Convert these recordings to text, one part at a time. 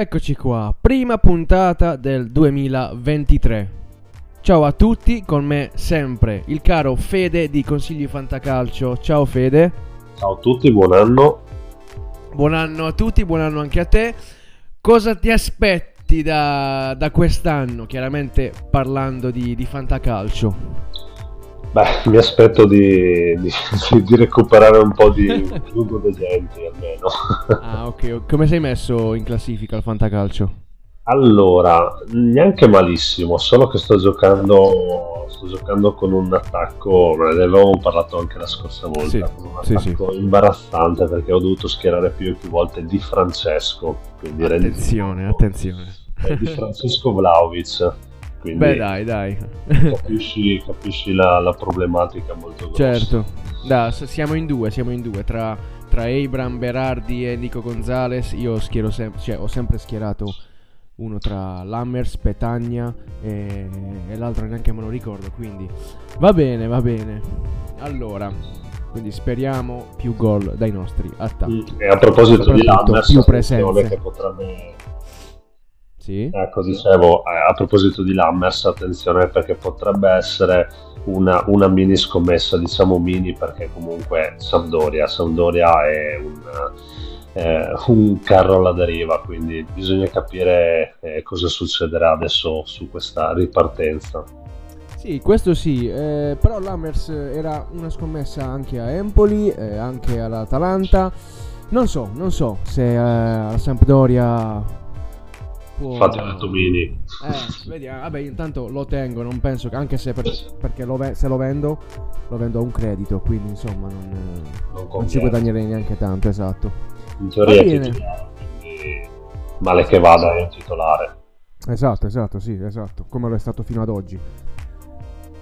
Eccoci qua, prima puntata del 2023. Ciao a tutti, con me sempre il caro Fede di Consigli Fantacalcio. Ciao Fede. Ciao a tutti, buon anno. Buon anno a tutti, buon anno anche a te. Cosa ti aspetti da, da quest'anno? Chiaramente parlando di, di Fantacalcio. Beh, mi aspetto di, di, di, recuperare un po' di lungo degenti almeno. Ah, ok. Come sei messo in classifica al fantacalcio? Allora, neanche malissimo, solo che sto giocando, sto giocando con un attacco, ne avevamo parlato anche la scorsa volta, sì, con un attacco sì, sì. imbarazzante perché ho dovuto schierare più e più volte Di Francesco. Quindi attenzione, attenzione. Eh, di Francesco Vlaovic quindi Beh, dai, dai. capisci, capisci la, la, problematica molto grossa. Certo, da, siamo in due, siamo in due. Tra, tra Abram Berardi e Nico Gonzalez, io schiero sem- cioè, ho sempre schierato uno tra Lammers, Petagna e, e l'altro neanche me lo ricordo. Quindi va bene, va bene. Allora, quindi speriamo più gol dai nostri attacchi. E a proposito di Lammers, più presenze. che potrebbe sì. Ecco, dicevo, eh, a proposito di Lammers, attenzione perché potrebbe essere una, una, mini scommessa, diciamo mini perché comunque Sampdoria, Sampdoria è un, eh, un carro alla deriva, quindi bisogna capire eh, cosa succederà adesso su questa ripartenza. Sì, questo sì, eh, però Lammers era una scommessa anche a Empoli, eh, anche all'Atalanta. Non so, non so se eh, la Sampdoria può... Fate la Tomini. Eh, vediamo. Vabbè, intanto lo tengo, non penso che anche se, per, perché lo ve- se lo vendo, lo vendo a un credito, quindi insomma non, non, non ci guadagnerei neanche tanto, esatto. In teoria è titolare, quindi male che vada è un titolare. Esatto, esatto, sì, esatto, come lo è stato fino ad oggi.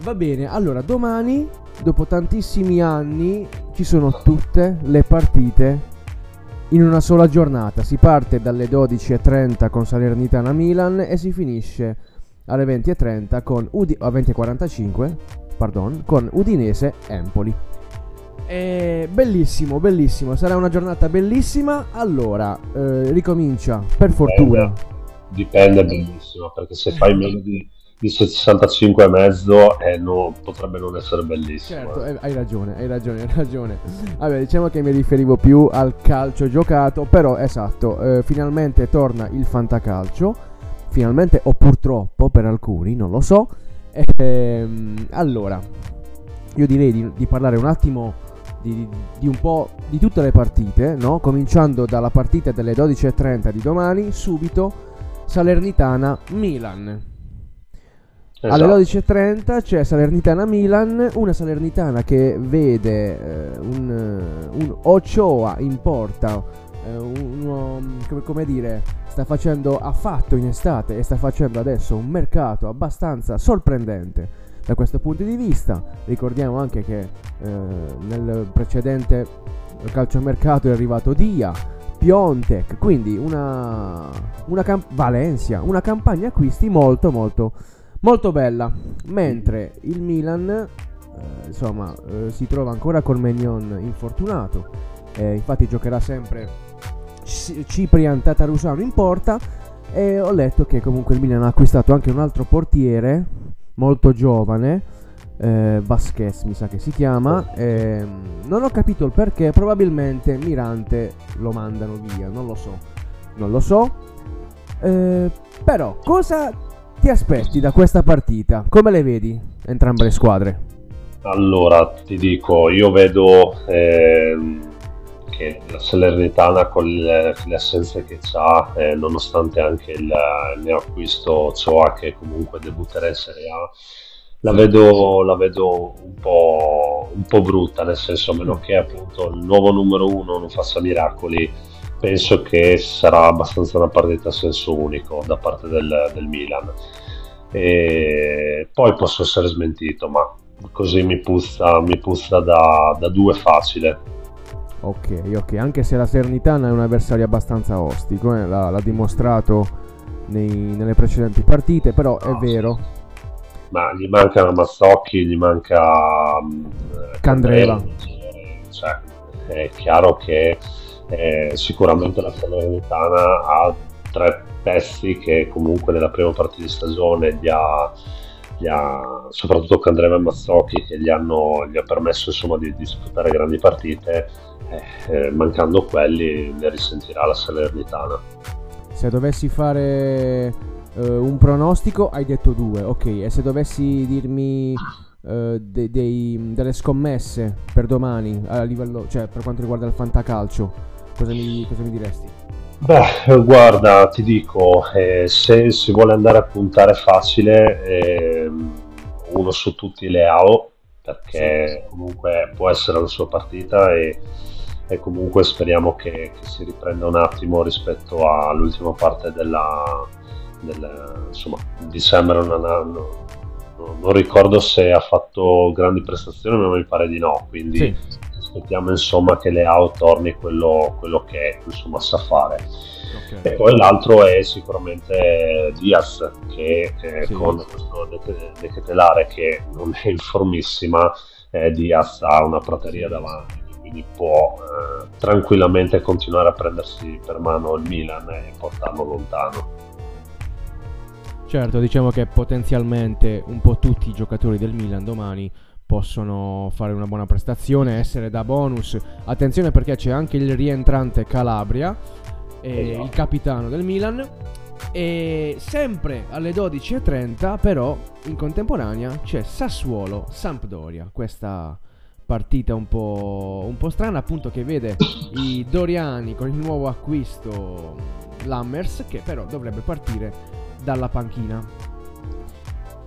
Va bene, allora domani, dopo tantissimi anni, ci sono tutte le partite in una sola giornata. Si parte dalle 12.30 con Salernitana Milan e si finisce alle 20.30 con Udi- a 20.45 pardon, con Udinese Empoli. E bellissimo, bellissimo, sarà una giornata bellissima. Allora, eh, ricomincia per fortuna. Dipende, dipende bellissimo, perché se fai meno di di 65 e mezzo e no, potrebbe non essere bellissimo. Certo, eh. hai ragione, hai ragione, hai ragione. Vabbè, diciamo che mi riferivo più al calcio giocato, però esatto, eh, finalmente torna il fantacalcio, finalmente o purtroppo per alcuni, non lo so. Ehm, allora, io direi di, di parlare un attimo di, di, di, un po' di tutte le partite, no? Cominciando dalla partita delle 12.30 di domani, subito Salernitana Milan. Esatto. Alle 12.30 c'è Salernitana-Milan, una Salernitana che vede eh, un, eh, un, Ochoa in porta, eh, uno, come, come, dire, sta facendo, ha fatto in estate e sta facendo adesso un mercato abbastanza sorprendente da questo punto di vista. Ricordiamo anche che eh, nel precedente calciomercato è arrivato Dia, Piontek, quindi una, una camp- Valencia, una campagna acquisti molto molto molto bella. Mentre il Milan, eh, insomma, eh, si trova ancora col Mignon infortunato. Eh, infatti giocherà sempre Ciprian Tatarusano in porta. E ho letto che comunque il Milan ha acquistato anche un altro portiere molto giovane. Eh, Vasquez mi sa che si chiama. Eh, non ho capito il perché. Probabilmente Mirante lo mandano via. Non lo so. Non lo so. Eh, però, cosa ti aspetti da questa partita? Come le vedi entrambe le squadre? Allora, ti dico, io vedo eh, che la Salernitana con le, le assenze che ha, eh, nonostante anche il, il mio acquisto Choa che comunque debutterà in Serie A, la vedo, la vedo un, po', un, po', brutta, nel senso, a meno che appunto il nuovo numero uno non faccia miracoli, penso che sarà abbastanza una partita a senso unico da parte del, del Milan. E poi posso essere smentito, ma così mi puzza, mi puzza da, da due facile. Ok, ok, anche se la Sernitana è un avversario abbastanza ostico, eh, l'ha, l'ha, dimostrato nei, nelle precedenti partite, però è no, vero. Ma gli manca Mazzocchi, gli manca mm, Candreva. Cioè, è chiaro che eh, sicuramente la Salernitana ha tre pezzi che comunque nella prima parte di stagione gli ha, gli ha soprattutto con Andrea Mazzocchi che gli, hanno, gli ha permesso insomma, di, di disputare grandi partite, eh, eh, mancando quelli ne risentirà la Salernitana. Se dovessi fare uh, un pronostico, hai detto due, ok, e se dovessi dirmi uh, de- dei, delle scommesse per domani, livello, cioè per quanto riguarda il fantacalcio, cosa mi, cosa mi diresti? Beh, guarda, ti dico, eh, se si vuole andare a puntare facile, eh, uno su tutti le AO, perché comunque può essere la sua partita e, e comunque speriamo che, che, si riprenda un attimo rispetto all'ultima parte della, del, insomma, dicembre non, non, non, ricordo se ha fatto grandi prestazioni, ma mi pare di no, quindi sì aspettiamo insomma che Leao torni quello, quello che insomma sa fare. Okay. E poi l'altro è sicuramente Diaz che eh, sì. con questo dechetelare che non è in formissima, eh, Diaz ha una prateria davanti quindi può eh, tranquillamente continuare a prendersi per mano il Milan e portarlo lontano. Certo, diciamo che potenzialmente un po' tutti i giocatori del Milan domani possono fare una buona prestazione, essere da bonus. Attenzione perché c'è anche il rientrante Calabria, esatto. il capitano del Milan. E sempre alle 12.30 però in contemporanea c'è Sassuolo-Sampdoria, questa partita un po', un po' strana appunto che vede i Doriani con il nuovo acquisto Lammers che però dovrebbe partire dalla panchina.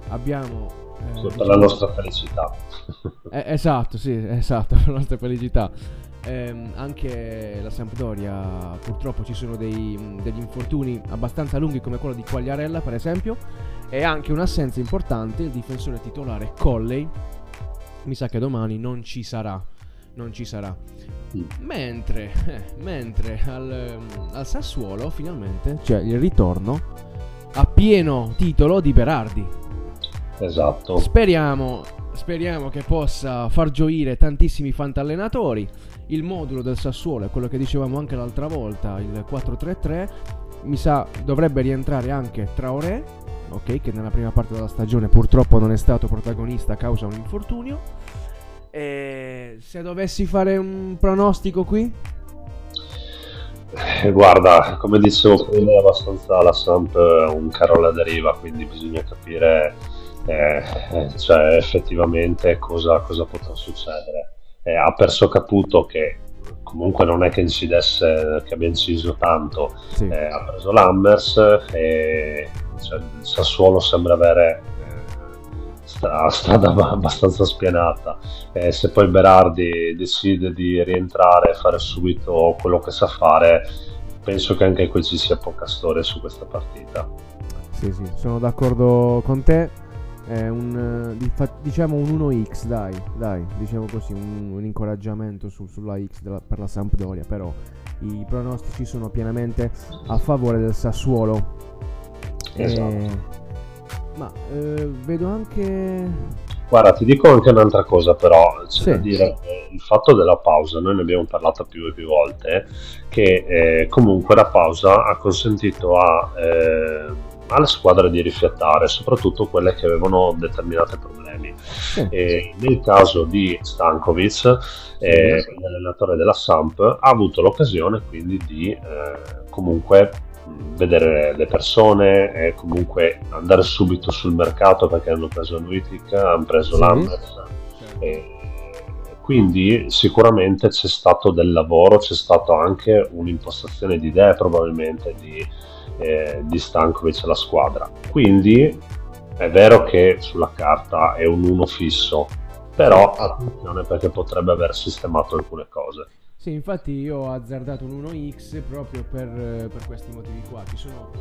Abbiamo per la nostra felicità. Eh, esatto, sì, esatto, per la nostra felicità. Eh, anche la Sampdoria purtroppo ci sono dei, degli infortuni abbastanza lunghi come quello di Quagliarella per esempio e anche un'assenza importante il difensore titolare Colley mi sa che domani non ci sarà non ci sarà mm. mentre, eh, mentre al, al Sassuolo finalmente c'è il ritorno a pieno titolo di Berardi Esatto. Speriamo, speriamo che possa far gioire tantissimi fantallenatori. Il modulo del Sassuolo è quello che dicevamo anche l'altra volta, il 4-3-3. Mi sa dovrebbe rientrare anche Traoré, ok, che nella prima parte della stagione purtroppo non è stato protagonista a causa di un infortunio. E se dovessi fare un pronostico qui? Eh, guarda, come dicevo prima, è abbastanza la Samp un carro alla deriva, quindi bisogna capire eh, eh, cioè effettivamente cosa, cosa potrà succedere. Eh, ha perso Caputo che comunque non è che incidesse, che abbia inciso tanto, sì. eh, ha preso Lammers e cioè, il Sassuolo sembra avere la eh, strada abbastanza spianata. Eh, se poi Berardi decide di rientrare e fare subito quello che sa fare, penso che anche qui ci sia poca storia su questa partita. Sì, sì, sono d'accordo con te è un, diciamo un 1x, dai, dai, diciamo così, un, un incoraggiamento su, sulla X della, per la Sampdoria, però i pronostici sono pienamente a favore del Sassuolo. Esatto. E, ma eh, vedo anche... Guarda, ti dico anche un'altra cosa però, c'è sì. da dire che il fatto della pausa, noi ne abbiamo parlato più e più volte, che eh, comunque la pausa ha consentito a... Alle squadre di rifiatare, soprattutto quelle che avevano determinati problemi. Sì. nel caso di Stankovic, eh, l'allenatore della Samp, ha avuto l'occasione quindi di eh, comunque vedere le persone e comunque andare subito sul mercato perché hanno preso Nuitic, hanno preso sì. Lambert. Certo. Quindi sicuramente c'è stato del lavoro, c'è stata anche un'impostazione di idee probabilmente di eh, di Stankovic alla squadra. Quindi è vero che sulla carta è un 1 fisso, però attenzione perché potrebbe aver sistemato alcune cose. Sì, infatti io ho azzardato un 1x proprio per, per, questi motivi qua. Ci sono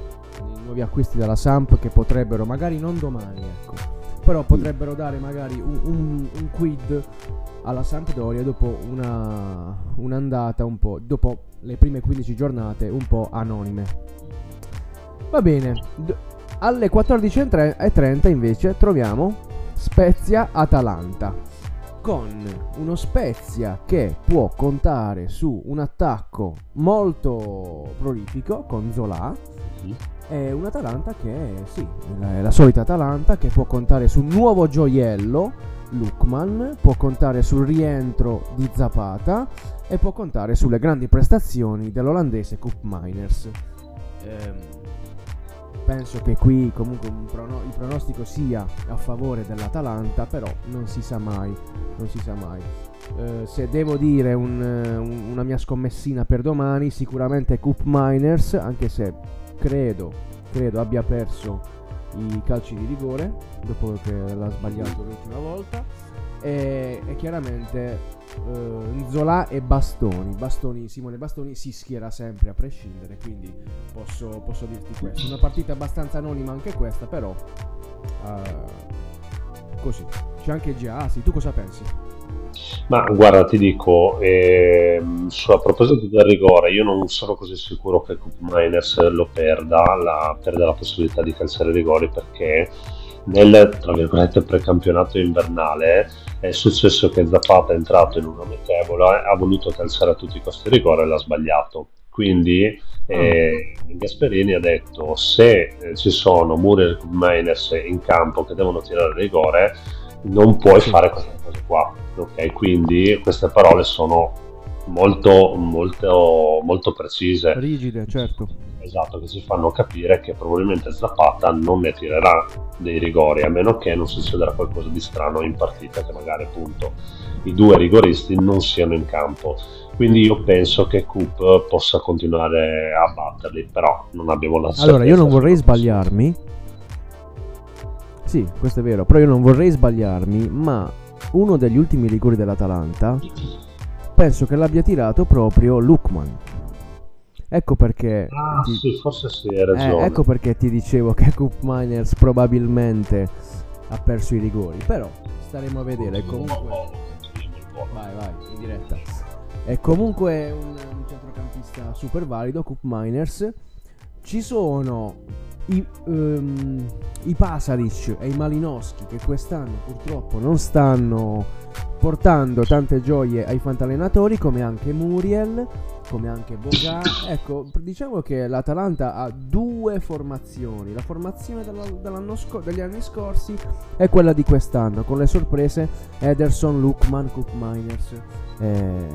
nuovi acquisti dalla Samp che potrebbero, magari non domani, ecco, però potrebbero dare magari un, un, un quid alla Sampdoria dopo una, un'andata un po', dopo le prime 15 giornate un po' anonime. Va bene. D- alle 14.30 invece troviamo Spezia-Atalanta. Con uno Spezia che può contare su un attacco molto prolifico con Zola Mm. È un'Atalanta che, sì, è la solita Atalanta che può contare su un nuovo gioiello, Lukman, può contare sul rientro di Zapata e può contare sulle grandi prestazioni dell'olandese Cup Miners. Ehm, penso che qui comunque prono- il pronostico sia a favore dell'Atalanta, però non si sa mai, non si sa mai. Eh, se devo dire un, un, una mia scommessina per domani, sicuramente Cup Miners, anche se credo, credo abbia perso i calci di rigore dopo che l'ha sbagliato l'ultima volta. E, e chiaramente uh, Zola e Bastoni. Bastoni. Simone Bastoni si schiera sempre a prescindere, quindi posso, posso dirti questo. Una partita abbastanza anonima anche questa, però uh, così. C'è anche Giasi, tu cosa pensi? Ma guarda, ti dico, su, a proposito del rigore, io non sono così sicuro che Cup Miners lo perda, la, perda la possibilità di calciare rigori perché nel tra virgolette precampionato invernale è successo che Zapata è entrato in un amichevole, ha voluto calciare a tutti i costi rigore e l'ha sbagliato. Quindi eh, mm. Gasperini ha detto se eh, ci sono Muriel e Miners in campo che devono tirare rigore non puoi fare questa cosa qua. Ok, quindi queste parole sono molto, molto, molto precise. Rigide, certo. Esatto, che ci fanno capire che probabilmente Zapata non ne tirerà dei rigori, a meno che non succederà qualcosa di strano in partita, che magari appunto i due rigoristi non siano in campo. Quindi io penso che Coop possa continuare a batterli, però non abbiamo la Allora, io non vorrei sbagliarmi, sì, questo è vero, però io non vorrei sbagliarmi, ma uno degli ultimi rigori dell'Atalanta penso che l'abbia tirato proprio Lukman. Ecco perché. Ah, ti... sì, forse sì, hai ragione. Eh, ecco perché ti dicevo che Coop Miners probabilmente ha perso i rigori. Però staremo a vedere. Comunque. Vai, vai, in diretta. È comunque un, un centrocampista super valido, Coop Miners. Ci sono i, um, i Pasalic e i Malinowski che quest'anno purtroppo non stanno portando tante gioie ai fantallenatori come anche Muriel, come anche Boga. Ecco, diciamo che l'Atalanta ha due formazioni. La formazione sco- degli anni scorsi è quella di quest'anno, con le sorprese Ederson, Lukman, Cook Miners. Eh,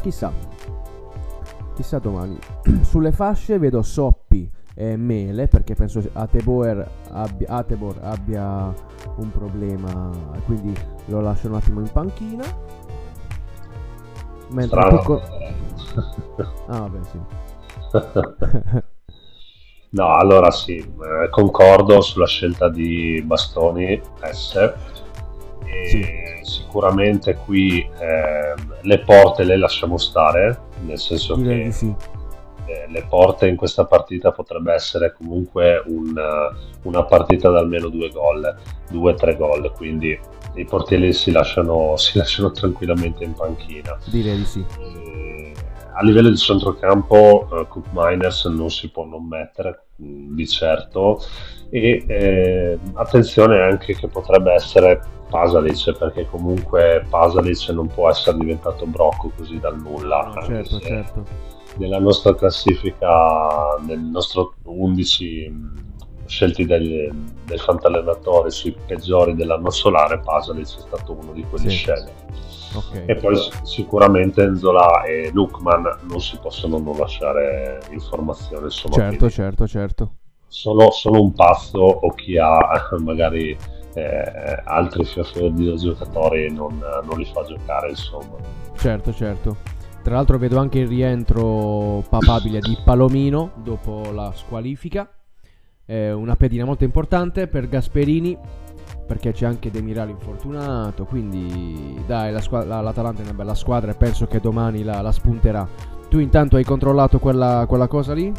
chissà, chissà domani. Sulle fasce vedo Soppi e Mele perché penso Atebor abbia, Atebor abbia un problema quindi lo lascio un attimo in panchina. Mentre piccolo... ah vabbè sì. No allora sì eh, concordo sulla scelta di Bastoni S. E sì. sicuramente qui eh, le porte le lasciamo stare nel senso Direi che sì eh, le porte in questa partita potrebbe essere comunque un, una partita da almeno due gol, due o tre gol, quindi i portieri si lasciano, si lasciano tranquillamente in panchina. Direi di sì. E, a livello di centrocampo uh, Cook Miners non si può non mettere mm, di certo e eh, attenzione anche che potrebbe essere Pasalic perché comunque Pasalic non può essere diventato Brocco così dal nulla no, certo, certo nella nostra classifica, nel nostro 11 mm, scelti dai, dai fantallenatori sui peggiori dell'anno solare, Pasalic è stato uno di quelli sì. scelti. Okay. E poi sicuramente Enzola e Lukman non si possono non lasciare informazioni. Insomma, certo, certo, certo. Sono, sono, un pazzo o chi ha magari eh, altri fiori di giocatori non, non li fa giocare, insomma. Certo, certo. Tra l'altro vedo anche il rientro papabile di Palomino dopo la squalifica. È una pedina molto importante per Gasperini perché c'è anche Demiral infortunato. Quindi dai, la squ- la, l'Atalanta è una bella squadra e penso che domani la, la spunterà. Tu intanto hai controllato quella, quella, cosa lì?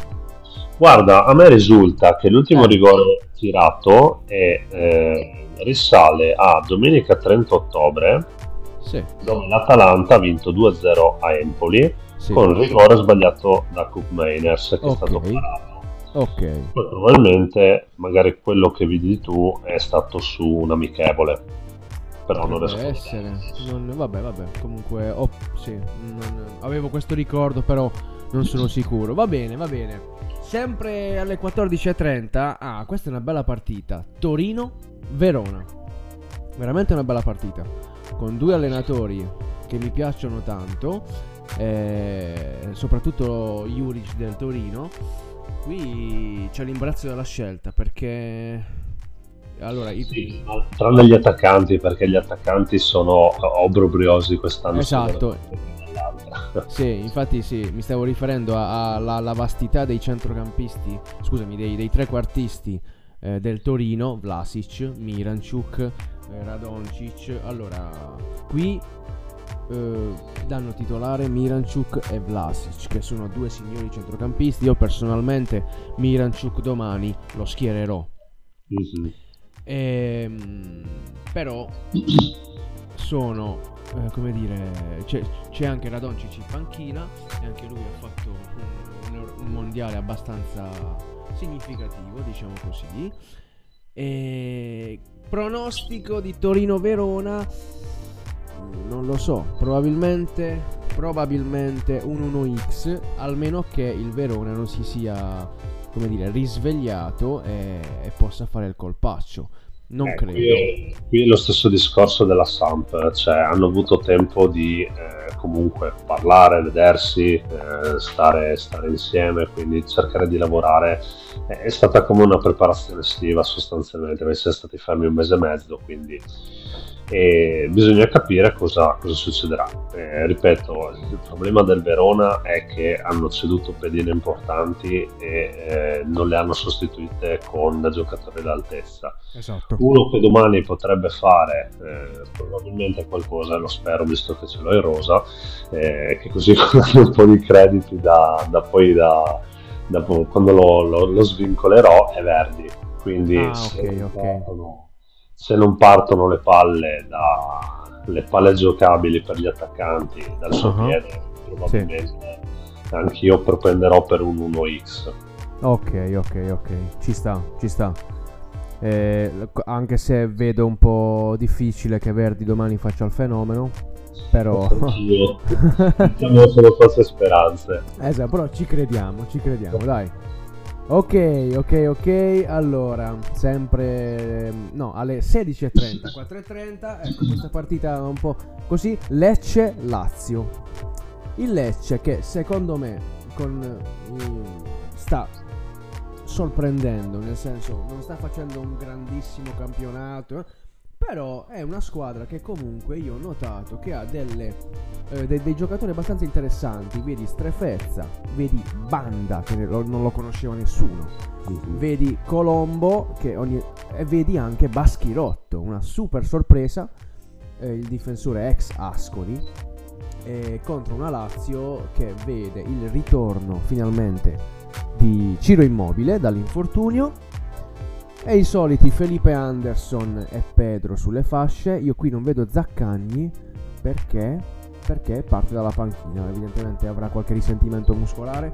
Guarda, a me risulta che l'ultimo eh. rigore tirato è, eh, risale a domenica 30 ottobre sì. dove l'Atalanta ha vinto 2-0 a Empoli sì. con il rigore sbagliato da Cook Mainers che okay. è stato parato. Ok. Poi probabilmente magari quello che vedi tu è stato su un amichevole. Però non riesco essere. Non, vabbè, vabbè. Comunque, oh, sì, non, avevo questo ricordo, però non sono sicuro. Va bene, va bene. sempre alle 14.30. Ah, questa è una bella partita. Torino-Verona. Veramente una bella partita. Con due allenatori che mi piacciono tanto. Eh, soprattutto Juric del Torino. Qui c'è l'imbarazzo della scelta perché allora, i... sì, tranne gli attaccanti, perché gli attaccanti sono obbrobriosi quest'anno. Esatto. sì, infatti sì, mi stavo riferendo alla vastità dei centrocampisti, scusami, dei, dei trequartisti eh, del Torino, Vlasic, Miranchuk, Radoncic. Allora, qui eh, danno titolare Miranchuk e Vlasic, che sono due signori centrocampisti. Io personalmente Miranchuk domani lo schiererò. Mm-hmm. Ehm, però sono, eh, come dire, c'è, c'è anche Radoncic in panchina e anche lui ha fatto un, un mondiale abbastanza significativo, diciamo così. E pronostico di Torino-Verona non lo so, probabilmente probabilmente un 1x, almeno che il Verona non si sia come dire, risvegliato e, e possa fare il colpaccio. Non eh, credo. Qui è, qui è, lo stesso discorso della Samp, cioè hanno avuto tempo di eh, comunque parlare, vedersi, eh, stare, stare, insieme, quindi cercare di lavorare. è stata come una preparazione estiva sostanzialmente, avessero stati fermi un mese e mezzo, quindi e bisogna capire cosa, cosa succederà. Eh, ripeto, il problema del Verona è che hanno ceduto pedine importanti e eh, non le hanno sostituite con giocatori d'altezza. Esatto. Uno che domani potrebbe fare eh, probabilmente qualcosa, lo spero visto che ce l'ho in rosa, eh, che così hanno un po' di crediti da, da poi da, da, quando lo, lo, lo, svincolerò è Verdi. Quindi ah, okay, okay. Partono, se non partono le palle da le palle giocabili per gli attaccanti dal suo uh-huh. piede probabilmente sì. anch'io propenderò per un 1x ok ok ok. Ci sta ci sta. Eh, anche se vedo un po' difficile che Verdi domani faccia il fenomeno però diciamo solo false speranze. Esatto però ci crediamo ci crediamo dai Ok, ok, ok. Allora, sempre no, alle 16:30, 4:30, ecco questa partita un po' così Lecce Lazio. Il Lecce che secondo me con, sta sorprendendo, nel senso non sta facendo un grandissimo campionato, eh, però è una squadra che comunque io ho notato che ha delle, eh, dei, dei, giocatori abbastanza interessanti. Vedi Strefezza, vedi Banda che lo, non lo conosceva nessuno, mm-hmm. vedi Colombo che ogni, e vedi anche Baschirotto, una super sorpresa. Eh, il difensore ex Ascoli eh, contro una Lazio che vede il ritorno finalmente di Ciro Immobile dall'infortunio e i soliti Felipe Anderson e Pedro sulle fasce. Io qui non vedo Zaccagni perché, perché parte dalla panchina. Evidentemente avrà qualche risentimento muscolare.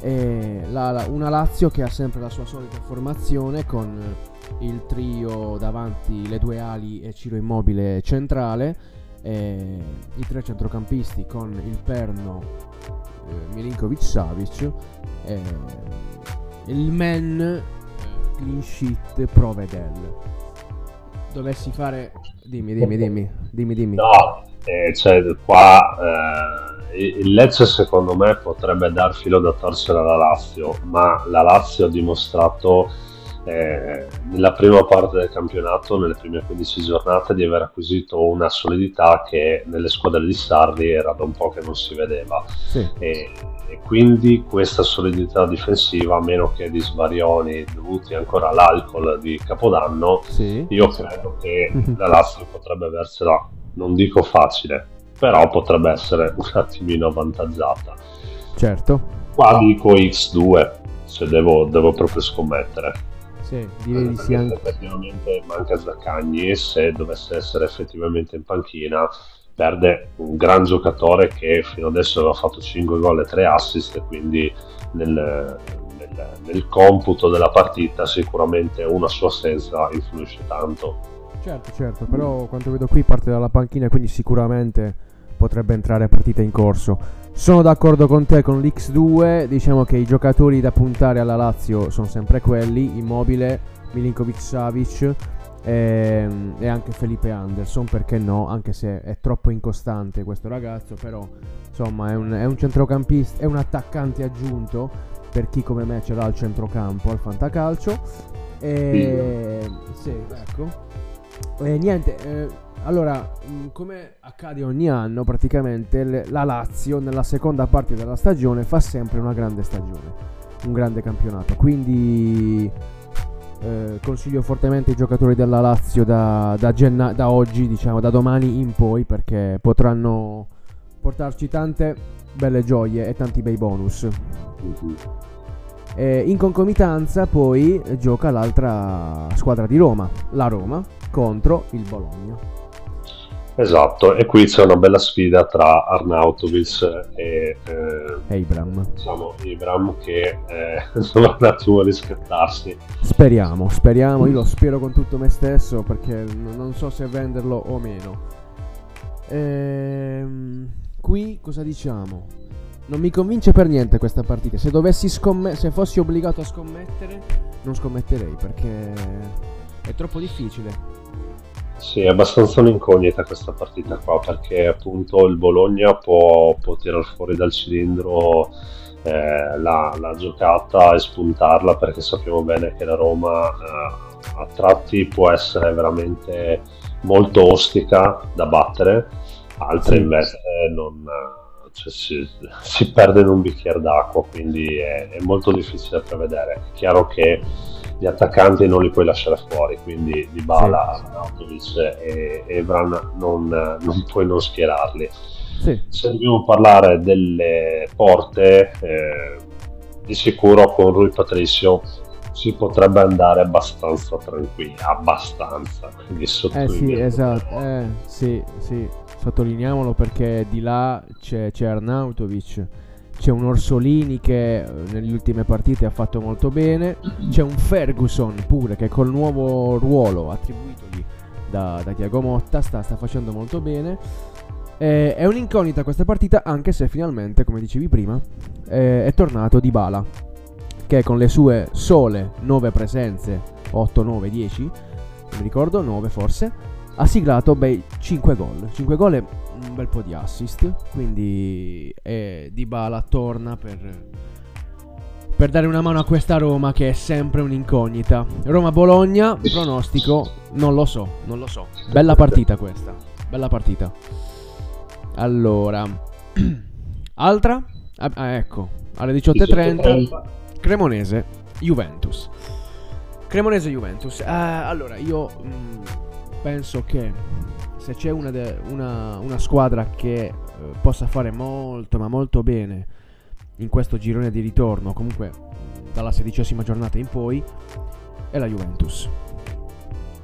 E la, la, una Lazio che ha sempre la sua solita formazione con il trio davanti, le due ali e Ciro Immobile centrale. E I tre centrocampisti con il perno eh, Milinkovic Savic. il men clean sheet Provedel. Dovessi fare... Dimmi, dimmi, dimmi, dimmi, dimmi. No, eh, cioè qua eh, il Lecce secondo me potrebbe dar filo da torcere alla Lazio, ma la Lazio ha dimostrato eh, nella prima parte del campionato, nelle prime 15 giornate, di aver acquisito una solidità che nelle squadre di Sarri era da un po' che non si vedeva. Sì. E, e, quindi questa solidità difensiva, a meno che di svarioni dovuti ancora all'alcol di Capodanno, sì. io credo che la Lazio potrebbe aversela, non dico facile, però potrebbe essere un attimino avvantaggiata. Certo. Qua dico X2, se devo, devo proprio scommettere. Sì, direi di sì anche. Effettivamente manca Zaccagni e se dovesse essere effettivamente in panchina perde un gran giocatore che fino adesso aveva fatto 5 gol e 3 assist quindi nel, nel, nel computo della partita sicuramente una sua assenza influisce tanto. Certo, certo, però quanto vedo qui parte dalla panchina quindi sicuramente potrebbe entrare a partita in corso. Sono d'accordo con te con l'X2, diciamo che i giocatori da puntare alla Lazio sono sempre quelli, Immobile, Milinkovic Savic e, ehm, e, anche Felipe Anderson, perché no, anche se è troppo incostante questo ragazzo, però insomma è un, è un centrocampista, è un attaccante aggiunto per chi come me ce l'ha al centrocampo, al fantacalcio. E, sì, ecco. E niente, eh, allora, mm, come accade ogni anno, praticamente la Lazio nella seconda parte della stagione fa sempre una grande stagione, un grande campionato. Quindi eh, consiglio fortemente i giocatori della Lazio da, da, genna- da oggi, diciamo da domani in poi, perché potranno portarci tante belle gioie e tanti bei bonus. E in concomitanza poi gioca l'altra squadra di Roma, la Roma, contro il Bologna. Esatto, e qui c'è una bella sfida tra Arnautovic e eh, Abram. Diciamo, Abram che eh, dovrà un attimo riscattarsi. Speriamo, speriamo, io lo spero con tutto me stesso perché non so se venderlo o meno. Ehm, qui cosa diciamo? Non mi convince per niente questa partita. Se dovessi scommettere, se fossi obbligato a scommettere, non scommetterei perché è troppo difficile. Sì, è abbastanza un'incognita questa partita qua perché appunto il Bologna può, può tirare fuori dal cilindro eh, la, la, giocata e spuntarla perché sappiamo bene che la Roma eh, a tratti può essere veramente molto ostica da battere, altre sì. invece non, cioè, si, si, perde in un bicchiere d'acqua, quindi è, è molto difficile da prevedere. È chiaro che gli attaccanti non li puoi lasciare fuori, quindi Di Bala, sì. E Evran non, non puoi non schierarli. Sì. Se dobbiamo parlare delle porte, eh, di sicuro con Rui Patricio si potrebbe andare abbastanza tranquilli, abbastanza, quindi Eh sì, esatto, eh, sì, sì, sottolineiamolo perché di là c'è, c'è Arnautovic c'è un Orsolini che eh, nelle ultime partite ha fatto molto bene, c'è un Ferguson pure che col nuovo ruolo attribuitogli da, da Tiago Motta sta, sta, facendo molto bene. Eh, è un'incognita questa partita anche se finalmente, come dicevi prima, eh, è tornato Di Bala che con le sue sole 9 presenze, 8, 9, 10, non mi ricordo, 9 forse, ha siglato bei 5 gol. 5 gol è un bel po' di assist, quindi eh, Dybala torna per, per dare una mano a questa Roma che è sempre un'incognita. Roma-Bologna, pronostico, non lo so, non lo so. Bella partita questa, bella partita. Allora, altra? Ah, ah ecco, alle 18.30, Cremonese, Juventus. Cremonese Juventus. Uh, allora, io mh, mm, penso che se c'è una, de- una, una squadra che eh, possa fare molto ma molto bene in questo girone di ritorno, comunque dalla sedicesima giornata in poi, è la Juventus.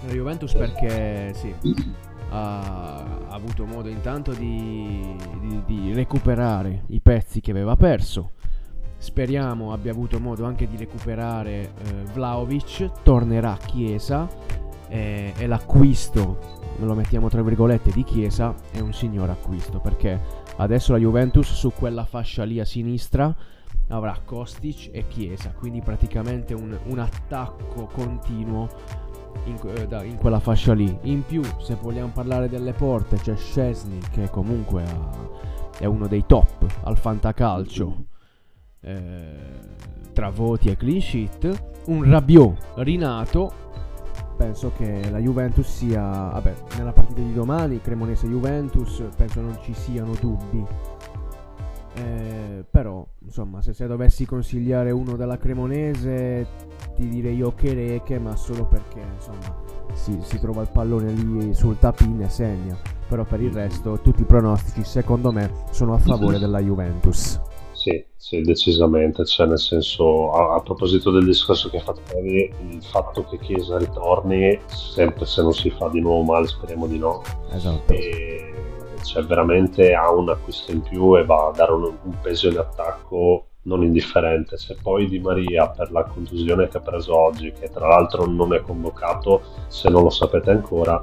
La Juventus perché sì, ha, ha avuto modo intanto di, di, di, recuperare i pezzi che aveva perso. Speriamo abbia avuto modo anche di recuperare eh, Vlaovic, tornerà a Chiesa eh, e l'acquisto lo mettiamo tra virgolette di Chiesa è un signor acquisto perché adesso la Juventus su quella fascia lì a sinistra avrà Kostic e Chiesa quindi praticamente un, un attacco continuo in, eh, in, quella fascia lì. In più se vogliamo parlare delle porte c'è Scesni che comunque ha, è uno dei top al fantacalcio. Eh, tra voti e clean sheet un Rabiot rinato penso che la Juventus sia, vabbè, nella partita di domani, Cremonese-Juventus, penso non ci siano dubbi. Eh, però, insomma, se, se, dovessi consigliare uno della Cremonese, ti direi io ma solo perché, insomma, si, si trova il pallone lì sul tapin e segna. Però per il resto, tutti i pronostici, secondo me, sono a favore della Juventus. Sì, sì, decisamente, cioè nel senso, a, a proposito del discorso che hai fatto prima, il fatto che Chiesa ritorni, sempre se non si fa di nuovo male, speriamo di no. Esatto. E, cioè veramente ha un acquisto in più e va a dare un, un peso in attacco non indifferente. Se poi Di Maria per la contusione che ha preso oggi, che tra l'altro non è convocato, se non lo sapete ancora,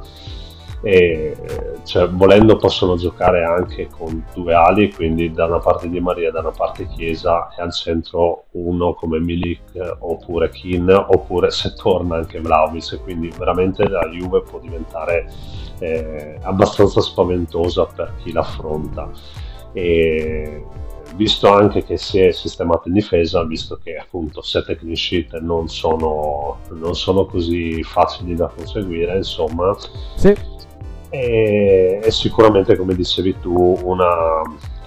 e cioè, volendo possono giocare anche con due ali, quindi da una parte Di Maria, da una parte Chiesa e al centro uno come Milik oppure Kin oppure se torna anche Vlaovic, quindi veramente la Juve può diventare eh, abbastanza spaventosa per chi l'affronta. E visto anche che si è sistemato in difesa, visto che appunto sette clean sheet non sono, non sono così facili da conseguire, insomma, sì. È, è, sicuramente, come dicevi tu, una,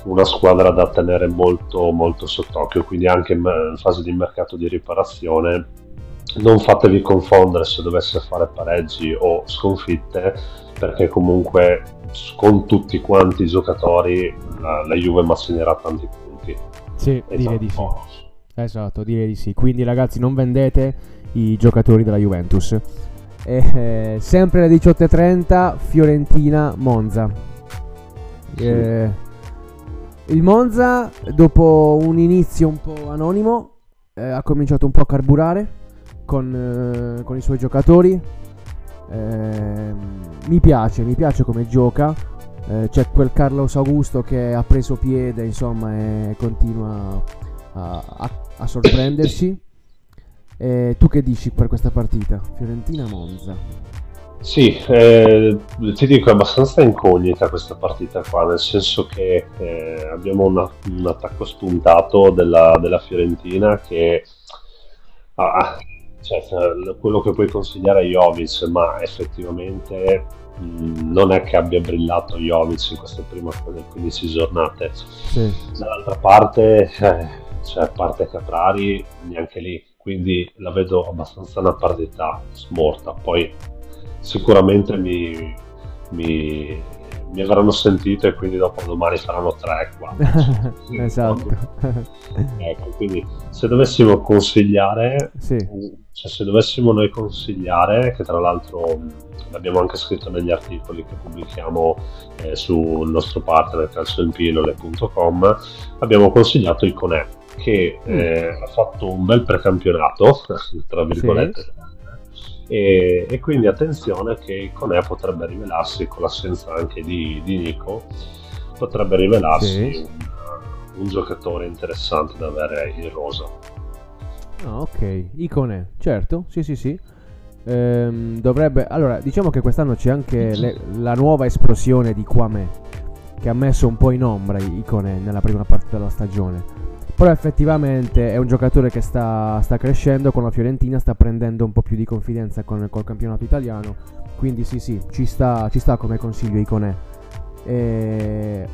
una squadra da tenere molto, molto sott'occhio, quindi anche in fase di mercato di riparazione non fatevi confondere se dovesse fare pareggi o sconfitte perché comunque con tutti quanti i giocatori la, la Juve massinerà tanti punti. Sì, esatto. direi di sì. Esatto, direi di sì. Quindi ragazzi non vendete i giocatori della Juventus. Eh, sempre alle 18.30 Fiorentina-Monza. Sì. Eh, il Monza dopo un inizio un po' anonimo eh, ha cominciato un po' a carburare con, eh, con i suoi giocatori eh, mi piace, mi piace come gioca. Eh, c'è quel Carlos Augusto che ha preso piede, insomma, e continua a, a, a sorprenderci. Eh, tu che dici per questa partita? Fiorentina-Monza. Sì, eh, ti dico è abbastanza incognita questa partita qua, nel senso che eh, abbiamo una, un attacco spuntato della, della Fiorentina che ah, cioè, quello che puoi consigliare a Jovic, ma effettivamente mh, non è che abbia brillato Jovic in queste prime 15 giornate. Sì. Dall'altra parte, eh, cioè, a parte Caprari, neanche lì, quindi la vedo abbastanza una partita smorta. Poi sicuramente mi, mi mi avranno sentito e quindi dopo domani saranno 3 4 esatto ecco quindi se dovessimo consigliare sì. cioè, se dovessimo noi consigliare che tra l'altro l'abbiamo anche scritto negli articoli che pubblichiamo eh, sul nostro partner calcioinpillole.com abbiamo consigliato Iconè che mm. eh, ha fatto un bel precampionato tra virgolette. Sì. E, e, quindi attenzione che Conè potrebbe rivelarsi con l'assenza anche di, di Nico potrebbe rivelarsi sì. un, un, giocatore interessante da avere in rosa. Ah, ok. Icone certo. Sì sì sì. Ehm, dovrebbe allora diciamo che quest'anno c'è anche le, la nuova esplosione di Quame che ha messo un po' in ombra Icone nella prima parte della stagione però effettivamente è un giocatore che sta, sta, crescendo con la Fiorentina, sta prendendo un po' più di confidenza con, col campionato italiano. Quindi sì, sì, ci sta, ci sta come consiglio Iconè. E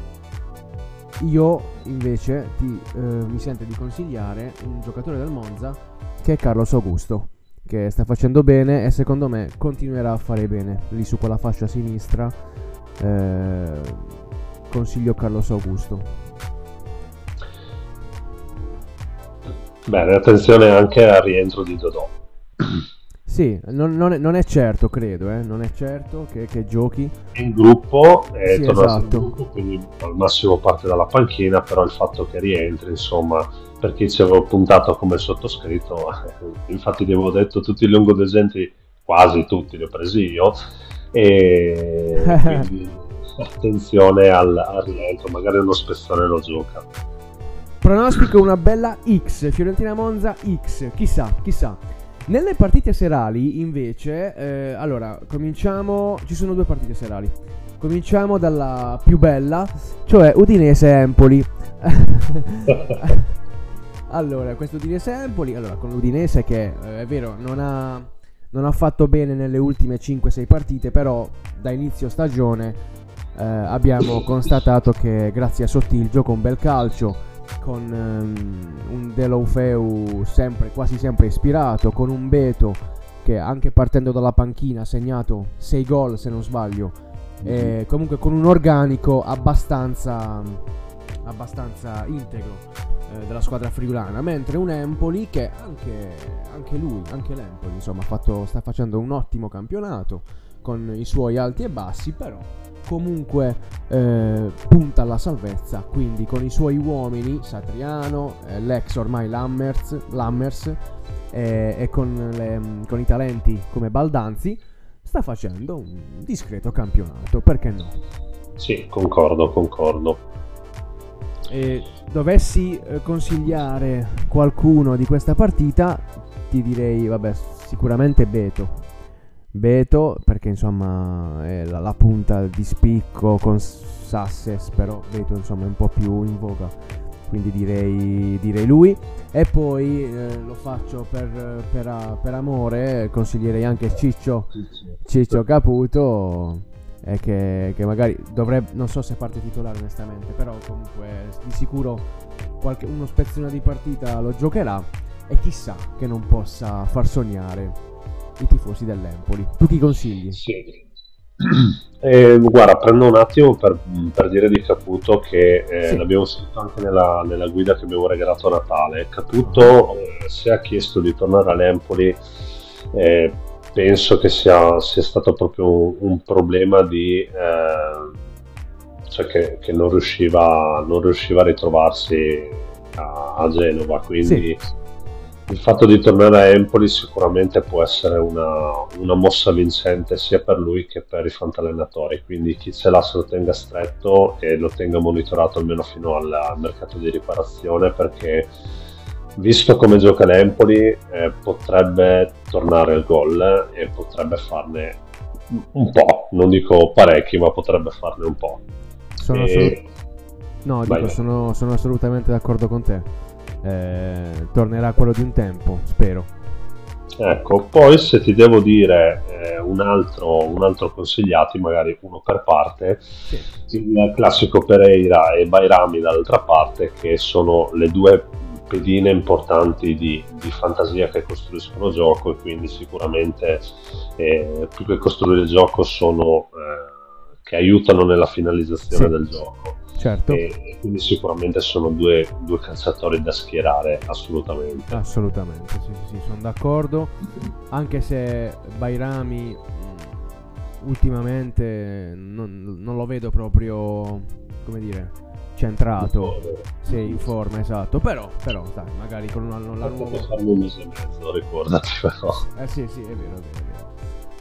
io invece ti, eh, mi sento di consigliare un giocatore del Monza che è Carlos Augusto, che sta facendo bene e secondo me continuerà a fare bene lì su quella fascia sinistra. Eh, consiglio Carlos Augusto. Bene, attenzione anche al rientro di Dodò. Sì, non, non, è, non, è, certo, credo, eh? non è certo che, che giochi. In gruppo, è sì, tornato esatto. in gruppo, quindi al massimo parte dalla panchina, però il fatto che rientri, insomma, per chi ci avevo puntato come sottoscritto, infatti vi avevo detto tutti i lungodegenti, quasi tutti li ho presi io, e quindi attenzione al, al rientro, magari uno spessore lo gioca. Pronostico una bella X, Fiorentina Monza X, chissà, chissà. Nelle partite serali, invece, eh, allora, cominciamo. Ci sono due partite serali. Cominciamo dalla più bella, cioè Udinese-Empoli. allora, questo Udinese-Empoli, allora, con l'Udinese che eh, è vero, non ha, non ha, fatto bene nelle ultime 5-6 partite, però da inizio stagione eh, abbiamo constatato che grazie a Sottil gioca un bel calcio con um, un Deloufeu sempre, quasi sempre ispirato, con un Beto che anche partendo dalla panchina ha segnato 6 gol se non sbaglio, mm-hmm. e comunque con un organico abbastanza, abbastanza integro eh, della squadra friulana, mentre un Empoli che anche, anche lui, anche l'Empoli insomma fatto, sta facendo un ottimo campionato con i suoi alti e bassi, però comunque eh, punta alla salvezza, quindi con i suoi uomini, Satriano, eh, l'ex ormai Lammers, Lammers eh, e con, le, con, i talenti come Baldanzi, sta facendo un discreto campionato, perché no? Sì, concordo, concordo. E dovessi eh, consigliare qualcuno di questa partita, ti direi, vabbè, sicuramente Beto. Beto, perché insomma è la, la punta di spicco con Sasses, però Beto insomma è un po' più in voga, quindi direi, direi lui. E poi eh, lo faccio per, per, per, amore, consiglierei anche Ciccio, Ciccio Caputo, eh, che, che, magari dovrebbe, non so se parte titolare onestamente, però comunque di sicuro qualche, uno spezzone di partita lo giocherà e chissà che non possa far sognare i tifosi dell'Empoli. Tu chi consigli? Sì. Eh, guarda, prendo un attimo per, per dire di Caputo che eh, sì. l'abbiamo scritto anche nella, nella, guida che abbiamo regalato a Natale. Caputo, eh, se ha chiesto di tornare all'Empoli, eh, penso che sia, sia, stato proprio un, un problema di... Eh, cioè che, che non, riusciva, non, riusciva, a ritrovarsi a, a Genova, quindi... Sì il fatto di tornare a Empoli sicuramente può essere una, una, mossa vincente sia per lui che per i fantallenatori, quindi chi ce l'ha se lo tenga stretto e lo tenga monitorato almeno fino al, mercato di riparazione perché visto come gioca l'Empoli eh, potrebbe tornare al gol e potrebbe farne un po', non dico parecchi ma potrebbe farne un po'. Sono, e... assolut- no, dico, sono, sono assolutamente d'accordo con te eh, tornerà quello di un tempo, spero. Ecco, poi se ti devo dire eh, un, altro, un altro consigliati, magari uno per parte, sì. il classico Pereira e Bairami dall'altra parte, che sono le due pedine importanti di, di fantasia che costruiscono gioco e quindi sicuramente eh, più che costruire il gioco sono eh, che aiutano nella finalizzazione sì. del gioco certo. E quindi sicuramente sono due, due calciatori da schierare assolutamente. Assolutamente, sì, sì, sono d'accordo. Anche se Bairami ultimamente non, non, lo vedo proprio, come dire, centrato. Sì, in forma, esatto. Però, però dai, magari con una, la nuova... farmi un mese e mezzo, ricordati però. Eh sì, sì, è vero, è vero.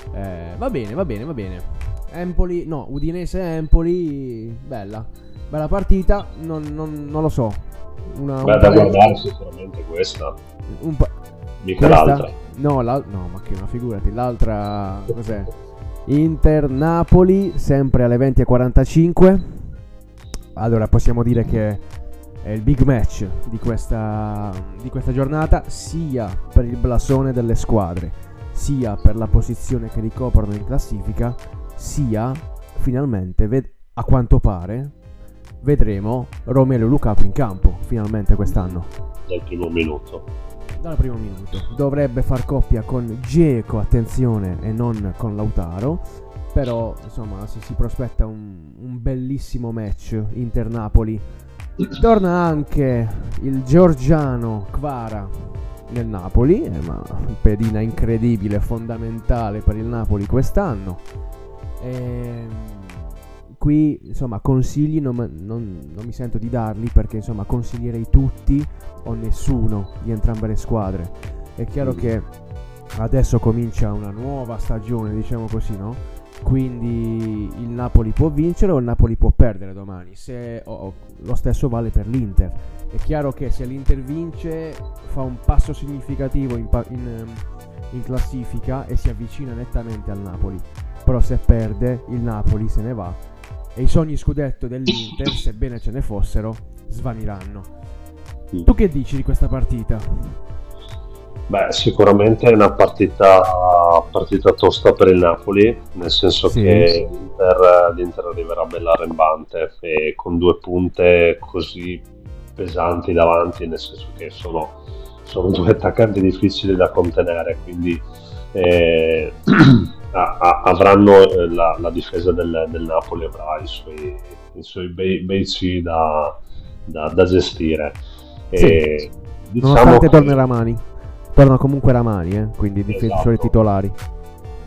È vero. Eh, va bene, va bene, va bene. Empoli, no, Udinese Empoli, bella bella partita, non, non, non lo so. Una, Beh, da guardare sicuramente questa. Un pa- Mica questa? l'altra. No, la, no, ma che una figurati, l'altra cos'è? Inter Napoli, sempre alle 20.45. Allora, possiamo dire che è il big match di questa, di questa giornata, sia per il blasone delle squadre, sia per la posizione che ricoprono in classifica, sia finalmente, ved- a quanto pare, vedremo Romelu Lukaku in campo finalmente quest'anno. Dal primo minuto. Dal primo minuto. Dovrebbe far coppia con Geco, attenzione, e non con Lautaro. Però, insomma, si, si prospetta un, un bellissimo match Inter-Napoli. Torna anche il georgiano Kvara nel Napoli, eh, ma pedina incredibile, fondamentale per il Napoli quest'anno. Ehm qui insomma consigli non, non, non, mi sento di darli perché insomma consiglierei tutti o nessuno di entrambe le squadre. È chiaro mm. che adesso comincia una nuova stagione, diciamo così, no? Quindi il Napoli può vincere o il Napoli può perdere domani. Se, oh, lo stesso vale per l'Inter. È chiaro che se l'Inter vince fa un passo significativo in, in, in classifica e si avvicina nettamente al Napoli. Però se perde il Napoli se ne va e i sogni scudetto dell'Inter, sebbene ce ne fossero, svaniranno. Tu che dici di questa partita? Beh, sicuramente è una partita, partita tosta per il Napoli, nel senso sì. che l'Inter, l'Inter arriverà bella arrembante e con due punte così pesanti davanti, nel senso che sono, sono due attaccanti difficili da contenere, quindi eh, a, a, avranno eh, la, la, difesa del, del, Napoli avrà i suoi, i suoi bei, bei sì da, da, da, gestire. E, sì. diciamo Nonostante che... torna Ramani, torna comunque Ramani, eh? quindi difensori esatto. titolari.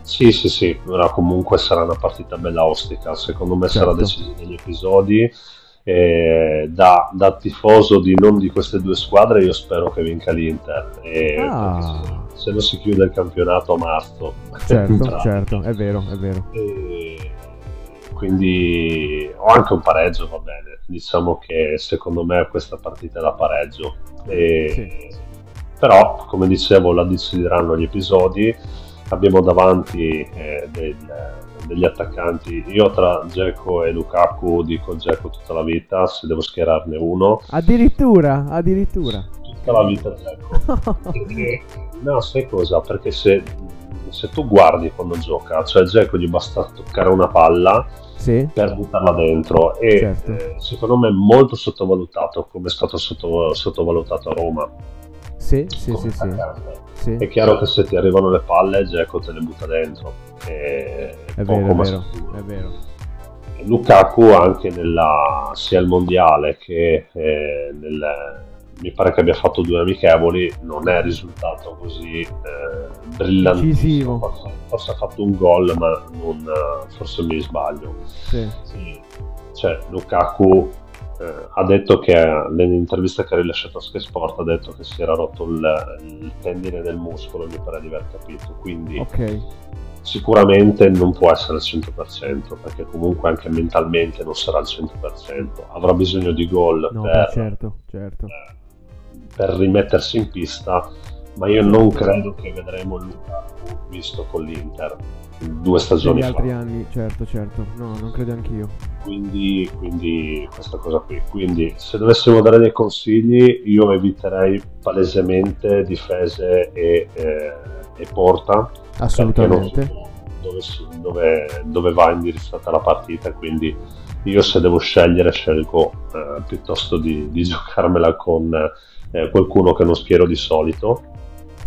Sì, sì, sì, però comunque sarà una partita bella ostica, secondo me certo. sarà deciso negli episodi. E da, da, tifoso di non di queste due squadre io spero che vinca l'Inter. E ah se non si chiude il campionato a marzo. Certo, certo, è vero, è vero. E quindi ho anche un pareggio, va bene. Diciamo che secondo me questa partita è da pareggio. E... Sì. Però, come dicevo, la decideranno gli episodi. Abbiamo davanti eh, del, degli attaccanti. Io tra Dzeko e Lukaku dico Dzeko tutta la vita, se devo schierarne uno. Addirittura, addirittura. Tutta la vita Dzeko. no, sai cosa? Perché se, se, tu guardi quando gioca, cioè Dzeko gli basta toccare una palla sì. per buttarla dentro e certo. eh, secondo me è molto sottovalutato come è stato sotto, sottovalutato a Roma. Sì, sì, sì, sì. sì, È chiaro che se ti arrivano le palle, Dzeko te le butta dentro. E è vero, è vero, è vero. Lukaku anche nella, sia al mondiale che eh, nel, mi pare che abbia fatto due amichevoli, non è risultato così eh, brillantissimo. Forse, forse, ha fatto un gol, ma non, forse mi sbaglio. Sì. Sì. Cioè, Lukaku eh, ha detto che nell'intervista che ha rilasciato a Sky Sport ha detto che si era rotto il, il tendine del muscolo, mi pare di aver capito. Quindi okay. sicuramente non può essere al 100%, perché comunque anche mentalmente non sarà al 100%. Avrà bisogno di gol no, per, certo, certo. Per rimettersi in pista, ma io non credo che vedremo Lukaku visto con l'Inter due stagioni Negli altri anni, certo, certo, no, non credo anch'io. Quindi, quindi questa cosa qui. Quindi se dovessimo dare dei consigli, io eviterei palesemente difese e, eh, e porta. Assolutamente. Dove, dove, dove, va indirizzata la partita, quindi io se devo scegliere scelgo eh, piuttosto di, di giocarmela con eh, qualcuno che non schiero di solito.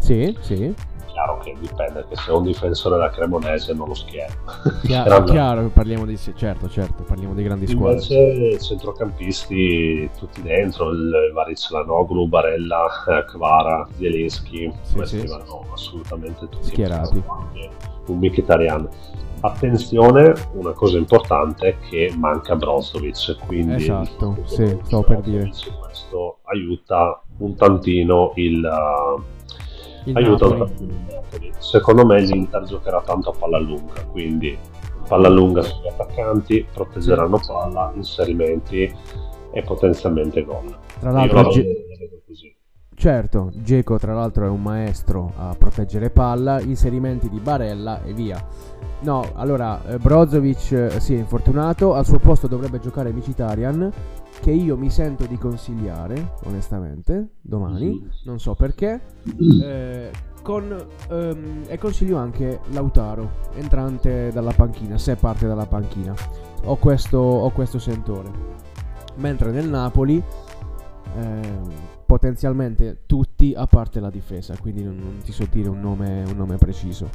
Sì, sì. Chiaro che dipende, che se è un difensore da Cremonese non lo schiero. Chiaro, chiaro parliamo di certo, certo, parliamo di grandi squadre. Invece centrocampisti tutti dentro, il Variclanoglu, Barella, eh, Kvara, Zielinski, sì, questi sì. vanno assolutamente tutti schierati. Un Mkhitaryan Attenzione, una cosa importante è che manca Brozovic, quindi esatto, sì, sto per dire. Questo aiuta un tantino il, uh, il aiuta il Secondo me l'Inter giocherà tanto a palla lunga, quindi palla lunga sugli attaccanti, proteggeranno palla, inserimenti e potenzialmente gol. Tra l'altro, Ge- certo, Geco tra l'altro è un maestro a proteggere palla, inserimenti di Barella e via. No, allora, eh, Brozovic eh, si è infortunato, al suo posto dovrebbe giocare Micitarian, che io mi sento di consigliare, onestamente, domani, non so perché. Eh, con, ehm, e consiglio anche Lautaro, entrante dalla panchina, se parte dalla panchina. Ho questo, ho questo sentore. Mentre nel Napoli, ehm, potenzialmente tutti a parte la difesa, quindi non, non ti so dire un nome, un nome preciso.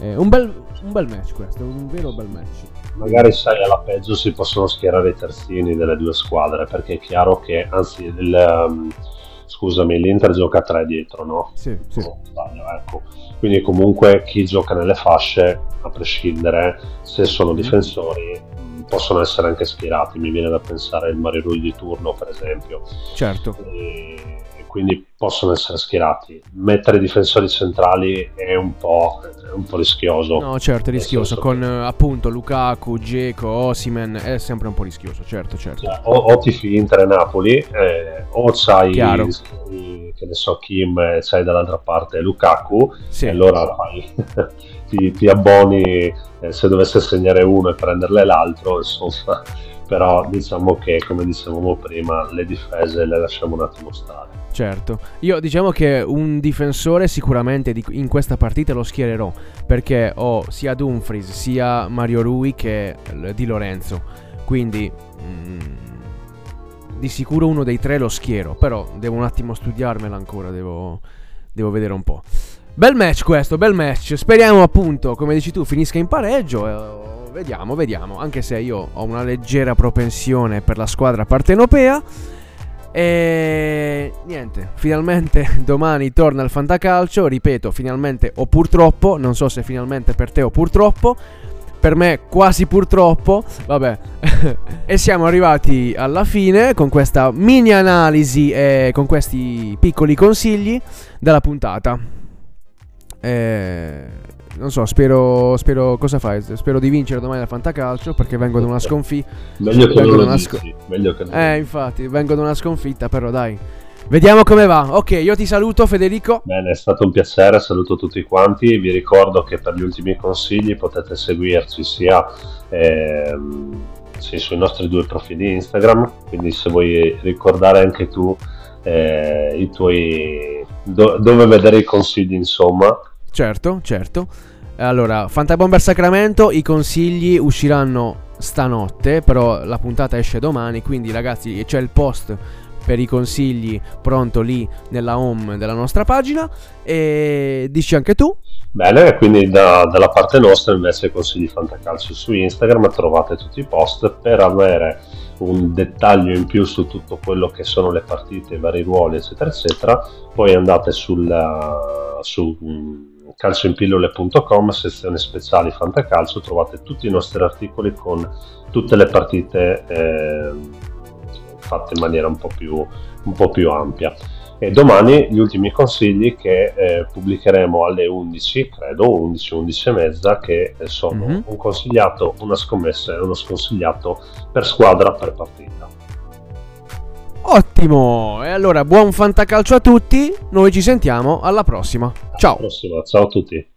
Eh, un, bel, un, bel, match questo, un vero bel match. Magari sai alla peggio si possono schierare i terzini delle due squadre perché è chiaro che, anzi, il, um, scusami, l'Inter gioca tre dietro, no? Sì, sì. Oh, sbaglio, ecco. Quindi comunque chi gioca nelle fasce, a prescindere se sono difensori, possono essere anche schierati. Mi viene da pensare il Mario Rui di turno, per esempio. Certo. E quindi possono essere schierati. Mettere difensori centrali è un po', è un po rischioso. No, certo, è rischioso. Con che... appunto Lukaku, Geco, Osimen è sempre un po' rischioso, certo, certo. Cioè, o, o tifi Inter e Napoli, eh, o c'hai che ne so, Kim e c'hai dall'altra parte Lukaku, sì. e allora fai, ti, ti, abboni eh, se dovesse segnare uno e prenderle l'altro, insomma. Però diciamo che, come dicevamo prima, le difese le lasciamo un attimo stare. Certo, io diciamo che un difensore sicuramente in questa partita lo schiererò perché ho sia Dumfries sia Mario Rui che Di Lorenzo, quindi mm, di sicuro uno dei tre lo schiero, però devo un attimo studiarmela ancora, devo, devo vedere un po'. Bel match questo, bel match, speriamo appunto, come dici tu, finisca in pareggio. Eh, vediamo, vediamo, anche se io ho una leggera propensione per la squadra partenopea. E niente, finalmente domani torna il fantacalcio, ripeto, finalmente o purtroppo, non so se finalmente per te o purtroppo, per me quasi purtroppo, vabbè. e siamo arrivati alla fine con questa mini analisi e con questi piccoli consigli della puntata. Eh, non so, spero, spero cosa fai? Spero di vincere domani al Fantacalcio perché vengo da una sconfitta. Meglio che non lo sco- Meglio che non Eh, infatti, vengo da una sconfitta, però dai. Vediamo come va. Ok, io ti saluto Federico. Bene, è stato un piacere, saluto tutti quanti. Vi ricordo che per gli ultimi consigli potete seguirci sia ehm, sì, sui nostri due profili Instagram, quindi se vuoi ricordare anche tu eh, i tuoi... Do- dove vedere i consigli, insomma. Certo, certo. Allora, Fantabomber Sacramento, i consigli usciranno stanotte, però la puntata esce domani, quindi ragazzi c'è il post per i consigli pronto lì nella home della nostra pagina. E dici anche tu? Bene, quindi da, dalla parte nostra invece consigli fantacalcio su Instagram trovate tutti i post per avere un dettaglio in più su tutto quello che sono le partite, i vari ruoli eccetera eccetera. Poi andate sul, su mm, calcioinpillole.com sezione speciali fantacalcio trovate tutti i nostri articoli con tutte le partite eh, fatte in maniera un po' più, un po più ampia. E domani gli ultimi consigli che eh, pubblicheremo alle 11, credo, 11, 11 e mezza, che sono mm-hmm. un consigliato, una scommessa e uno sconsigliato per squadra, per partita. Ottimo! E allora buon fantacalcio a tutti, noi ci sentiamo alla prossima. Ciao! Alla prossima. Ciao a tutti!